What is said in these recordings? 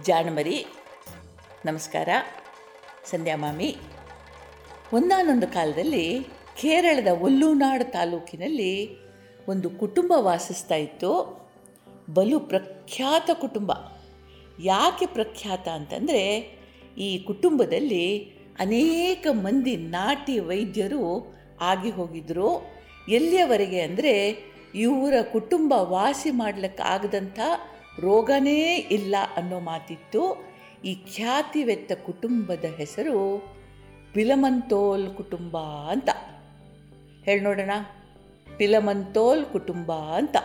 ಜಾಣಮರಿ ನಮಸ್ಕಾರ, ಸಂಧ್ಯಾ ಮಾಮಿ. ಒಂದಾನೊಂದು ಕಾಲದಲ್ಲಿ ಕೇರಳದ ಒಲ್ಲೂನಾಡು ತಾಲೂಕಿನಲ್ಲಿ ಒಂದು ಕುಟುಂಬ ವಾಸಿಸ್ತಾ ಇತ್ತು. ಬಲು ಪ್ರಖ್ಯಾತ ಕುಟುಂಬ. ಯಾಕೆ ಪ್ರಖ್ಯಾತ ಅಂತಂದರೆ ಈ ಕುಟುಂಬದಲ್ಲಿ ಅನೇಕ ಮಂದಿ ನಾಟಿ ವೈದ್ಯರು ಆಗಿ ಹೋಗಿದ್ದರು ಎಲ್ಲಿಯವರೆಗೆ ಅಂದರೆ ಇವರ ಕುಟುಂಬ ವಾಸಿ ಮಾಡಲಿಕ್ಕಾಗದಂಥ ರೋಗನೇ ಇಲ್ಲ ಅನ್ನೋ ಮಾತಿತ್ತು. ಈ ಖ್ಯಾತಿವೆತ್ತ ಕುಟುಂಬದ ಹೆಸರು ಪಿಲಮಂತೋಲ್ ಕುಟುಂಬ ಅಂತ. ಹೇಳಿ ನೋಡೋಣ. ಪಿಲಮಂತೋಲ್ ಕುಟುಂಬ ಅಂತ.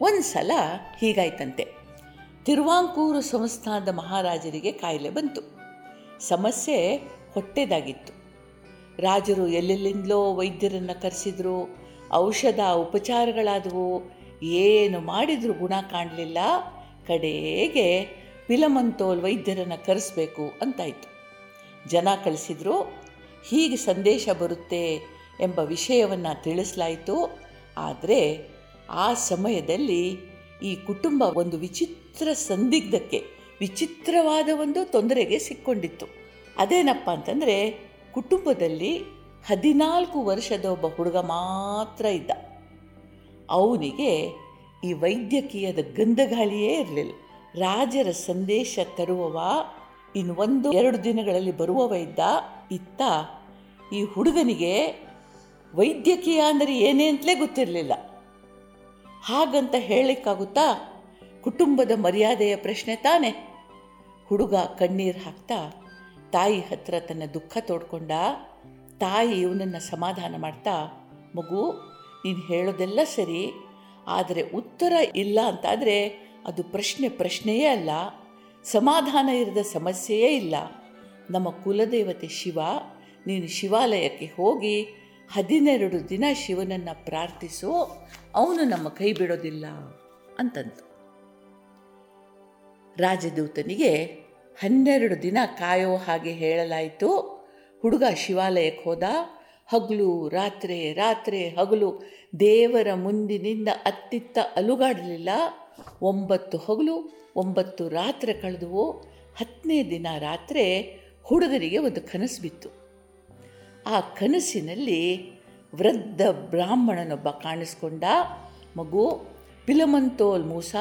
ಒಂದು ಸಲ ಹೀಗಾಯ್ತಂತೆ. ತಿರುವಾಂಕೂರು ಸಂಸ್ಥಾನದ ಮಹಾರಾಜರಿಗೆ ಕಾಯಿಲೆ ಬಂತು. ಸಮಸ್ಯೆ ಹೊಟ್ಟೆದಾಗಿತ್ತು. ರಾಜರು ಎಲ್ಲೆಲ್ಲಿಂದಲೋ ವೈದ್ಯರನ್ನು ಕರೆಸಿದ್ರು, ಔಷಧ ಉಪಚಾರಗಳಾದವು ಏನು ಮಾಡಿದರೂ ಗುಣ ಕಾಣಲಿಲ್ಲ. ಕಡೆಗೆ ಪಿಲಮಂತೋಲ್ ವೈದ್ಯರನ್ನು ಕರೆಸಬೇಕು ಅಂತಾಯಿತು. ಜನ ಕಳಿಸಿದ್ರು, ಹೀಗೆ ಸಂದೇಶ ಬರುತ್ತೆ ಎಂಬ ವಿಷಯವನ್ನು ತಿಳಿಸಲಾಯಿತು. ಆದರೆ ಆ ಸಮಯದಲ್ಲಿ ಈ ಕುಟುಂಬ ಒಂದು ವಿಚಿತ್ರ ಸಂದಿಗ್ಧಕ್ಕೆ, ವಿಚಿತ್ರವಾದ ಒಂದು ತೊಂದರೆಗೆ ಸಿಕ್ಕೊಂಡಿತ್ತು. ಅದೇನಪ್ಪ ಅಂತಂದರೆ ಕುಟುಂಬದಲ್ಲಿ ಹದಿನಾಲ್ಕು ವರ್ಷದ ಒಬ್ಬ ಹುಡುಗ ಮಾತ್ರ ಇದ್ದ. ಅವನಿಗೆ ಈ ವೈದ್ಯಕೀಯದ ಗಂಧಗಾಳಿಯೇ ಇರಲಿಲ್ಲ. ರಾಜರ ಸಂದೇಶ ತರುವವ, ಇನ್ನು ಒಂದು, ಎರಡು ದಿನಗಳಲ್ಲಿ ಬರುವವ ಇದ್ದ, ಇತ್ತ ಈ ಹುಡುಗನಿಗೆ ವೈದ್ಯಕೀಯ ಅಂದರೆ ಏನೇ ಅಂತಲೇ ಗೊತ್ತಿರಲಿಲ್ಲ. ಹಾಗಂತ ಹೇಳಲಿಕ್ಕಾಗುತ್ತಾ ಕುಟುಂಬದ ಮರ್ಯಾದೆಯ ಪ್ರಶ್ನೆ ತಾನೆ. ಹುಡುಗ ಕಣ್ಣೀರು ಹಾಕ್ತಾ ತಾಯಿ ಹತ್ರ ತನ್ನ ದುಃಖ ತೋಡ್ಕೊಂಡ, ತಾಯಿ ಇವನನ್ನು ಸಮಾಧಾನ ಮಾಡ್ತಾ, ಮಗು ನೀನು ಹೇಳೋದೆಲ್ಲ ಸರಿ, ಆದರೆ ಉತ್ತರ ಇಲ್ಲ ಅಂತಾದರೆ ಅದು ಪ್ರಶ್ನೆ ಪ್ರಶ್ನೆಯೇ ಅಲ್ಲ. ಸಮಾಧಾನ ಇರದ ಸಮಸ್ಯೆಯೇ ಇಲ್ಲ. ನಮ್ಮ ಕುಲದೇವತೆ ಶಿವ, ನೀನು ಶಿವಾಲಯಕ್ಕೆ ಹೋಗಿ ಹದಿನೆರಡು ದಿನ ಶಿವನನ್ನು ಪ್ರಾರ್ಥಿಸು, ಅವನು ನಮ್ಮ ಕೈ ಬಿಡೋದಿಲ್ಲ ಅಂತಂತು ರಾಜದೂತನಿಗೆ ಹನ್ನೆರಡು ದಿನ ಕಾಯೋ ಹಾಗೆ ಹೇಳಲಾಯಿತು. ಹುಡುಗ ಶಿವಾಲಯಕ್ಕೆ ಹೋದ ಹಗಲು, ರಾತ್ರಿ ರಾತ್ರಿ ಹಗಲು. ದೇವರ ಮುಂದಿನಿಂದ ಅತ್ತಿತ್ತ ಅಲುಗಾಡಲಿಲ್ಲ. ಒಂಬತ್ತು ಹಗಲು, ಒಂಬತ್ತು ರಾತ್ರಿ ಕಳೆದುವು, ಹತ್ತನೇ ದಿನ ರಾತ್ರಿ ಹುಡುಗರಿಗೆ ಒಂದು ಕನಸು ಬಿತ್ತು. ಆ ಕನಸಿನಲ್ಲಿ ವೃದ್ಧ ಬ್ರಾಹ್ಮಣನೊಬ್ಬ ಕಾಣಿಸ್ಕೊಂಡ. ಮಗು ಪಿಲಮಂತೋಲ್ ಮೂಸ,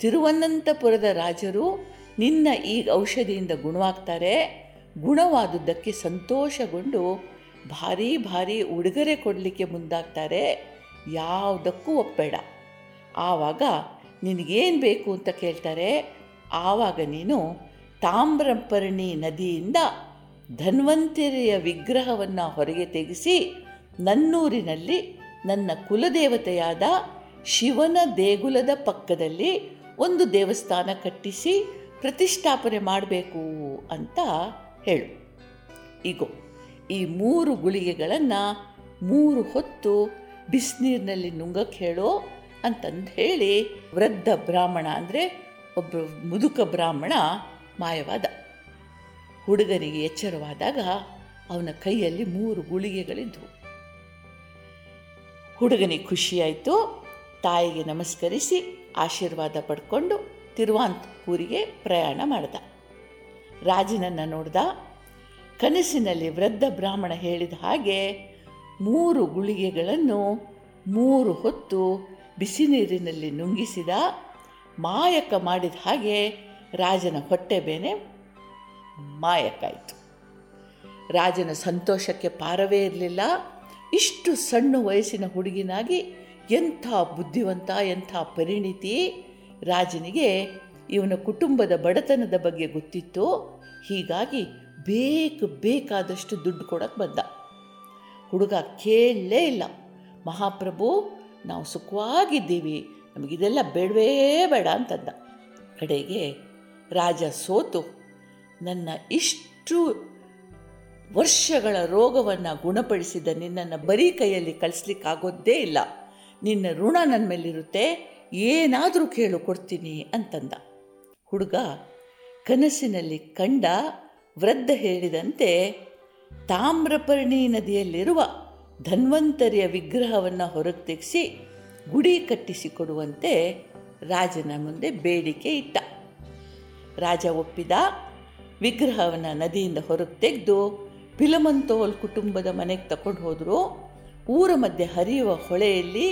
ತಿರುವನಂತಪುರದ ರಾಜರು ನಿನ್ನ ಈ ಔಷಧಿಯಿಂದ ಗುಣವಾಗ್ತಾರೆ. ಗುಣವಾದುದಕ್ಕೆ ಸಂತೋಷಗೊಂಡು ಭಾರಿ ಭಾರಿ ಉಡುಗೊರೆ ಕೊಡಲಿಕ್ಕೆ ಮುಂದಾಗ್ತಾರೆ. ಯಾವುದಕ್ಕೂ ಒಪ್ಪಬೇಡ ಆವಾಗ ನಿನಗೇನು ಬೇಕು ಅಂತ ಕೇಳ್ತಾರೆ. ಆವಾಗ ನೀನು ತಾಮ್ರಪರ್ಣಿ ನದಿಯಿಂದ ಧನ್ವಂತರಿಯ ವಿಗ್ರಹವನ್ನು ಹೊರಗೆ ತೆಗೆಸಿ ನನ್ನೂರಿನಲ್ಲಿ ನನ್ನ ಕುಲದೇವತೆಯಾದ ಶಿವನ ದೇಗುಲದ ಪಕ್ಕದಲ್ಲಿ ಒಂದು ದೇವಸ್ಥಾನ ಕಟ್ಟಿಸಿ ಪ್ರತಿಷ್ಠಾಪನೆ ಮಾಡಬೇಕು ಅಂತ ಹೇಳು. ಈಗೋ ಈ ಮೂರು ಗುಳಿಗೆಗಳನ್ನು ಮೂರು ಹೊತ್ತು ಬಿಸಿನೀರಿನಲ್ಲಿ ನುಂಗಕ್ಕೆ ಹೇಳೋ ಅಂತಂದು ಹೇಳಿ ವೃದ್ಧ ಬ್ರಾಹ್ಮಣ ಅಂದರೆ ಒಬ್ಬ ಮುದುಕ ಬ್ರಾಹ್ಮಣ ಮಾಯವಾದ. ಹುಡುಗನಿಗೆ ಎಚ್ಚರವಾದಾಗ ಅವನ ಕೈಯಲ್ಲಿ ಮೂರು ಗುಳಿಗೆಗಳಿದ್ವು. ಹುಡುಗನಿಗೆ ಖುಷಿಯಾಯಿತು, ತಾಯಿಗೆ ನಮಸ್ಕರಿಸಿ ಆಶೀರ್ವಾದ ಪಡ್ಕೊಂಡು ತಿರುವಾಂತಪೂರಿಗೆ ಪ್ರಯಾಣ ಮಾಡ್ದ. ರಾಜನನ್ನು ನೋಡ್ದ ಕನಸಿನಲ್ಲಿ ವೃದ್ಧ ಬ್ರಾಹ್ಮಣ ಹೇಳಿದ ಹಾಗೆ ಮೂರು ಗುಳಿಗೆಗಳನ್ನು ಮೂರು ಹೊತ್ತು ಬಿಸಿ ನೀರಿನಲ್ಲಿ ನುಂಗಿಸಿದ ಮಾಯಕ ಮಾಡಿದ ಹಾಗೆ ರಾಜನ ಹೊಟ್ಟೆ ಬೇನೆ ಮಾಯಕ್ಕಾಯಿತು ರಾಜನ ಸಂತೋಷಕ್ಕೆ ಪಾರವೇ ಇರಲಿಲ್ಲ. ಇಷ್ಟು ಸಣ್ಣ ವಯಸ್ಸಿನ ಹುಡುಗಿನಾಗಿ ಎಂಥ ಬುದ್ಧಿವಂತ, ಎಂಥ ಪರಿಣಿತಿ ರಾಜನಿಗೆ ಇವನ ಕುಟುಂಬದ ಬಡತನದ ಬಗ್ಗೆ ಗೊತ್ತಿತ್ತು ಹೀಗಾಗಿ ಬೇಕು, ಬೇಕಾದಷ್ಟು ದುಡ್ಡು ಕೊಡೋಕ್ಕೆ ಬಂದ. ಹುಡುಗ ಕೇಳಲೇ ಇಲ್ಲ. ಮಹಾಪ್ರಭು, ನಾವು ಸುಖವಾಗಿದ್ದೀವಿ. ನಮಗಿದೆಲ್ಲ ಬೇಡವೇ ಬೇಡ ಅಂತಂದ. ಕಡೆಗೆ ರಾಜ ಸೋತು. ನನ್ನ ಇಷ್ಟು ವರ್ಷಗಳ ರೋಗವನ್ನು ಗುಣಪಡಿಸಿದ ನಿನ್ನನ್ನು ಬರೀ ಕೈಯಲ್ಲಿ ಕಳಿಸ್ಲಿಕ್ಕಾಗೋದೇ ಇಲ್ಲ. ನಿನ್ನ ಋಣ ನನ್ನ ಮೇಲಿರುತ್ತೆ. ಏನಾದರೂ ಕೇಳು, ಕೊಡ್ತೀನಿ ಅಂತಂದ. ಹುಡುಗ ಕನಸಿನಲ್ಲಿ ಕಂಡ ವೃದ್ಧ ಹೇಳಿದಂತೆ ತಾಮ್ರಪರ್ಣಿ ನದಿಯಲ್ಲಿರುವ ಧನ್ವಂತರಿಯ ವಿಗ್ರಹವನ್ನು ಹೊರಗೆ ತೆಗೆಸಿ ಗುಡಿ ಕಟ್ಟಿಸಿಕೊಡುವಂತೆ ರಾಜನ ಮುಂದೆ ಬೇಡಿಕೆ ಇಟ್ಟ. ರಾಜ ಒಪ್ಪಿದ. ವಿಗ್ರಹವನ್ನು ನದಿಯಿಂದ ಹೊರಗೆ ತೆಗೆದು ಪಿಲಮಂತೋಲ್ ಕುಟುಂಬದ ಮನೆಗೆ ತಗೊಂಡು ಹೋದರು. ಊರ ಮಧ್ಯೆ ಹರಿಯುವ ಹೊಳೆಯಲ್ಲಿ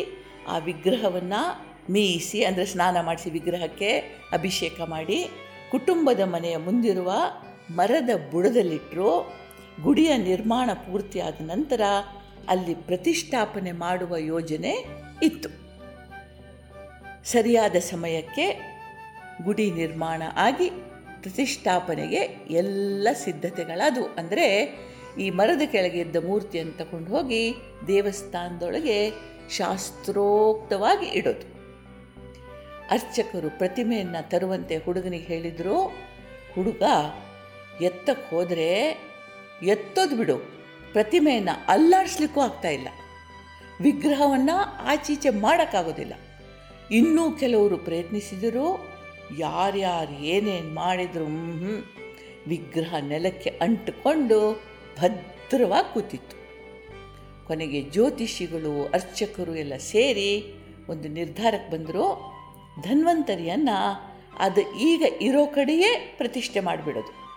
ಆ ವಿಗ್ರಹವನ್ನು ಮೇಯಿಸಿ, ಅಂದರೆ ಸ್ನಾನ ಮಾಡಿಸಿ ವಿಗ್ರಹಕ್ಕೆ ಅಭಿಷೇಕ ಮಾಡಿ, ಕುಟುಂಬದ ಮನೆಯ ಮುಂದಿರುವ ಮರದ ಬುಡದಲ್ಲಿಟ್ಟರು ಗುಡಿಯ ನಿರ್ಮಾಣ ಪೂರ್ತಿಯಾದ ನಂತರ ಅಲ್ಲಿ ಪ್ರತಿಷ್ಠಾಪನೆ ಮಾಡುವ ಯೋಜನೆ ಇತ್ತು. ಸರಿಯಾದ ಸಮಯಕ್ಕೆ ಗುಡಿ ನಿರ್ಮಾಣ ಆಗಿ ಪ್ರತಿಷ್ಠಾಪನೆಗೆ ಎಲ್ಲ ಸಿದ್ಧತೆಗಳಾದವು. ಅಂದರೆ ಈ ಮರದ ಕೆಳಗೆ ಇದ್ದ ಮೂರ್ತಿಯನ್ನು ತಗೊಂಡು ಹೋಗಿ ದೇವಸ್ಥಾನದೊಳಗೆ ಶಾಸ್ತ್ರೋಕ್ತವಾಗಿ ಇಡೋದು. ಅರ್ಚಕರು ಪ್ರತಿಮೆಯನ್ನು ತರುವಂತೆ ಹುಡುಗನಿಗೆ ಹೇಳಿದರು, ಹುಡುಗ ಎತ್ತಕ್ಕೆ ಹೋದರೆ ಎತ್ತೋದು ಬಿಡು. ಪ್ರತಿಮೆಯನ್ನು ಅಲ್ಲಾಡಿಸ್ಲಿಕ್ಕೂ ಆಗ್ತಾಯಿಲ್ಲ ವಿಗ್ರಹವನ್ನು ಆಚೀಚೆ ಮಾಡೋಕ್ಕಾಗೋದಿಲ್ಲ. ಇನ್ನೂ ಕೆಲವರು ಪ್ರಯತ್ನಿಸಿದರು ಯಾರ್ಯಾರು ಏನೇನು ಮಾಡಿದ್ರು ವಿಗ್ರಹ ನೆಲಕ್ಕೆ ಅಂಟುಕೊಂಡು ಭದ್ರವಾಗಿ ಕೂತಿತ್ತು. ಕೊನೆಗೆ ಜ್ಯೋತಿಷಿಗಳು, ಅರ್ಚಕರು ಎಲ್ಲ ಸೇರಿ ಒಂದು ನಿರ್ಧಾರಕ್ಕೆ ಬಂದರು, ಧನ್ವಂತರಿಯನ್ನು ಅದು ಈಗ ಇರೋ ಕಡೆಯೇ ಪ್ರತಿಷ್ಠೆ ಮಾಡಿಬಿಡೋದು.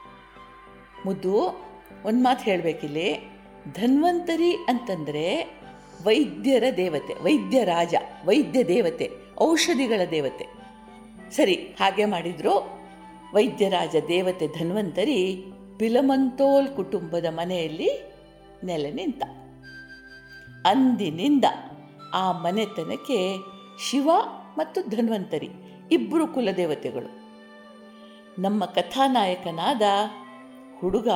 ಮುದ್ದು, ಒಂದು ಮಾತು ಹೇಳಬೇಕಿಲ್ಲಿ. ಧನ್ವಂತರಿ ಅಂತಂದರೆ ವೈದ್ಯರ ದೇವತೆ, ವೈದ್ಯ ರಾಜ, ವೈದ್ಯ ದೇವತೆ, ಔಷಧಿಗಳ ದೇವತೆ. ಸರಿ, ಹಾಗೆ ಮಾಡಿದ್ರು. ವೈದ್ಯರಾಜ ದೇವತೆ, ಧನ್ವಂತರಿ ಪಿಲಮಂತೋಲ್ ಕುಟುಂಬದ ಮನೆಯಲ್ಲಿ ನೆಲೆ ನಿಂತ. ಅಂದಿನಿಂದ ಆ ಮನೆತನಕ್ಕೆ ಶಿವ ಮತ್ತು ಧನ್ವಂತರಿ ಇಬ್ಬರು ಕುಲದೇವತೆಗಳು. ನಮ್ಮ ಕಥಾನಾಯಕನಾದ ಹುಡುಗ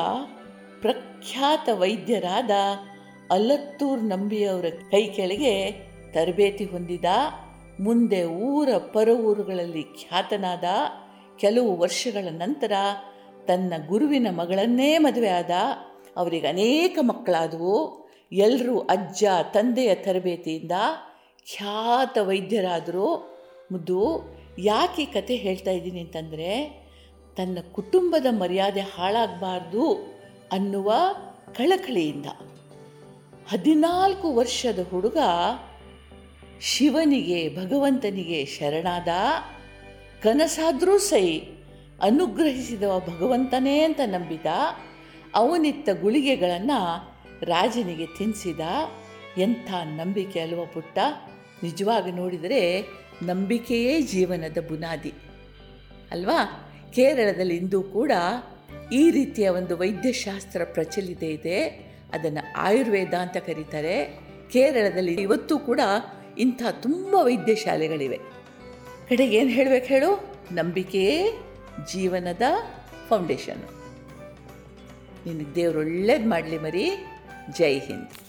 ಪ್ರಖ್ಯಾತ ವೈದ್ಯರಾದ ಅಲತ್ತೂರ್ ನಂಬಿಯವರ ಕೈ ಕೆಳಗೆ ತರಬೇತಿ ಹೊಂದಿದ, ಮುಂದೆ ಊರ ಪರ ಊರುಗಳಲ್ಲಿ ಖ್ಯಾತನಾದ ಕೆಲವು ವರ್ಷಗಳ ನಂತರ ತನ್ನ ಗುರುವಿನ ಮಗಳನ್ನೇ ಮದುವೆ ಆದ. ಅವರಿಗೆ ಅನೇಕ ಮಕ್ಕಳಾದವು. ಎಲ್ಲರೂ ಅಜ್ಜ, ತಂದೆಯ ತರಬೇತಿಯಿಂದ ಖ್ಯಾತ ವೈದ್ಯರಾದರು. ಮುದ್ದು ಯಾಕೆ ಕತೆ ಹೇಳ್ತಾ ಇದ್ದೀನಿ ಅಂತಂದರೆ ತನ್ನ ಕುಟುಂಬದ ಮರ್ಯಾದೆ ಹಾಳಾಗಬಾರ್ದು ಅನ್ನುವ ಕಳಕಳಿಯಿಂದ ಹದಿನಾಲ್ಕು ವರ್ಷದ ಹುಡುಗ ಶಿವನಿಗೆ, ಭಗವಂತನಿಗೆ ಶರಣಾದ ಕನಸಾದರೂ ಸೈ ಅನುಗ್ರಹಿಸಿದವ ಭಗವಂತನೇ ಅಂತ ನಂಬಿದ ಅವನಿತ್ತ ಗುಳಿಗೆಗಳನ್ನು ರಾಜನಿಗೆ ತಿನ್ನಿಸಿದ ಎಂಥ ನಂಬಿಕೆ ಅಲ್ವ ಪುಟ್ಟ? ನಿಜವಾಗಿ ನೋಡಿದರೆ ನಂಬಿಕೆಯೇ ಜೀವನದ ಬುನಾದಿ. ಅಲ್ವಾ? ಕೇರಳದಲ್ಲಿ ಇಂದು ಕೂಡ ಈ ರೀತಿಯ ಒಂದು ವೈದ್ಯಶಾಸ್ತ್ರ ಪ್ರಚಲಿತ ಇದೆ. ಅದನ್ನು ಆಯುರ್ವೇದ ಅಂತ ಕರೀತಾರೆ. ಕೇರಳದಲ್ಲಿ ಇವತ್ತು ಕೂಡ ಇಂಥ ತುಂಬ ವೈದ್ಯಶಾಲೆಗಳಿವೆ. ಕಡೆಗೆ ಏನು ಹೇಳಬೇಕು ಹೇಳು? ನಂಬಿಕೆಯೇ ಜೀವನದ ಫೌಂಡೇಶನ್ ನಿನಗೆ ದೇವರು ಒಳ್ಳೇದು ಮಾಡಲಿ ಮರಿ. ಜೈ ಹಿಂದ್.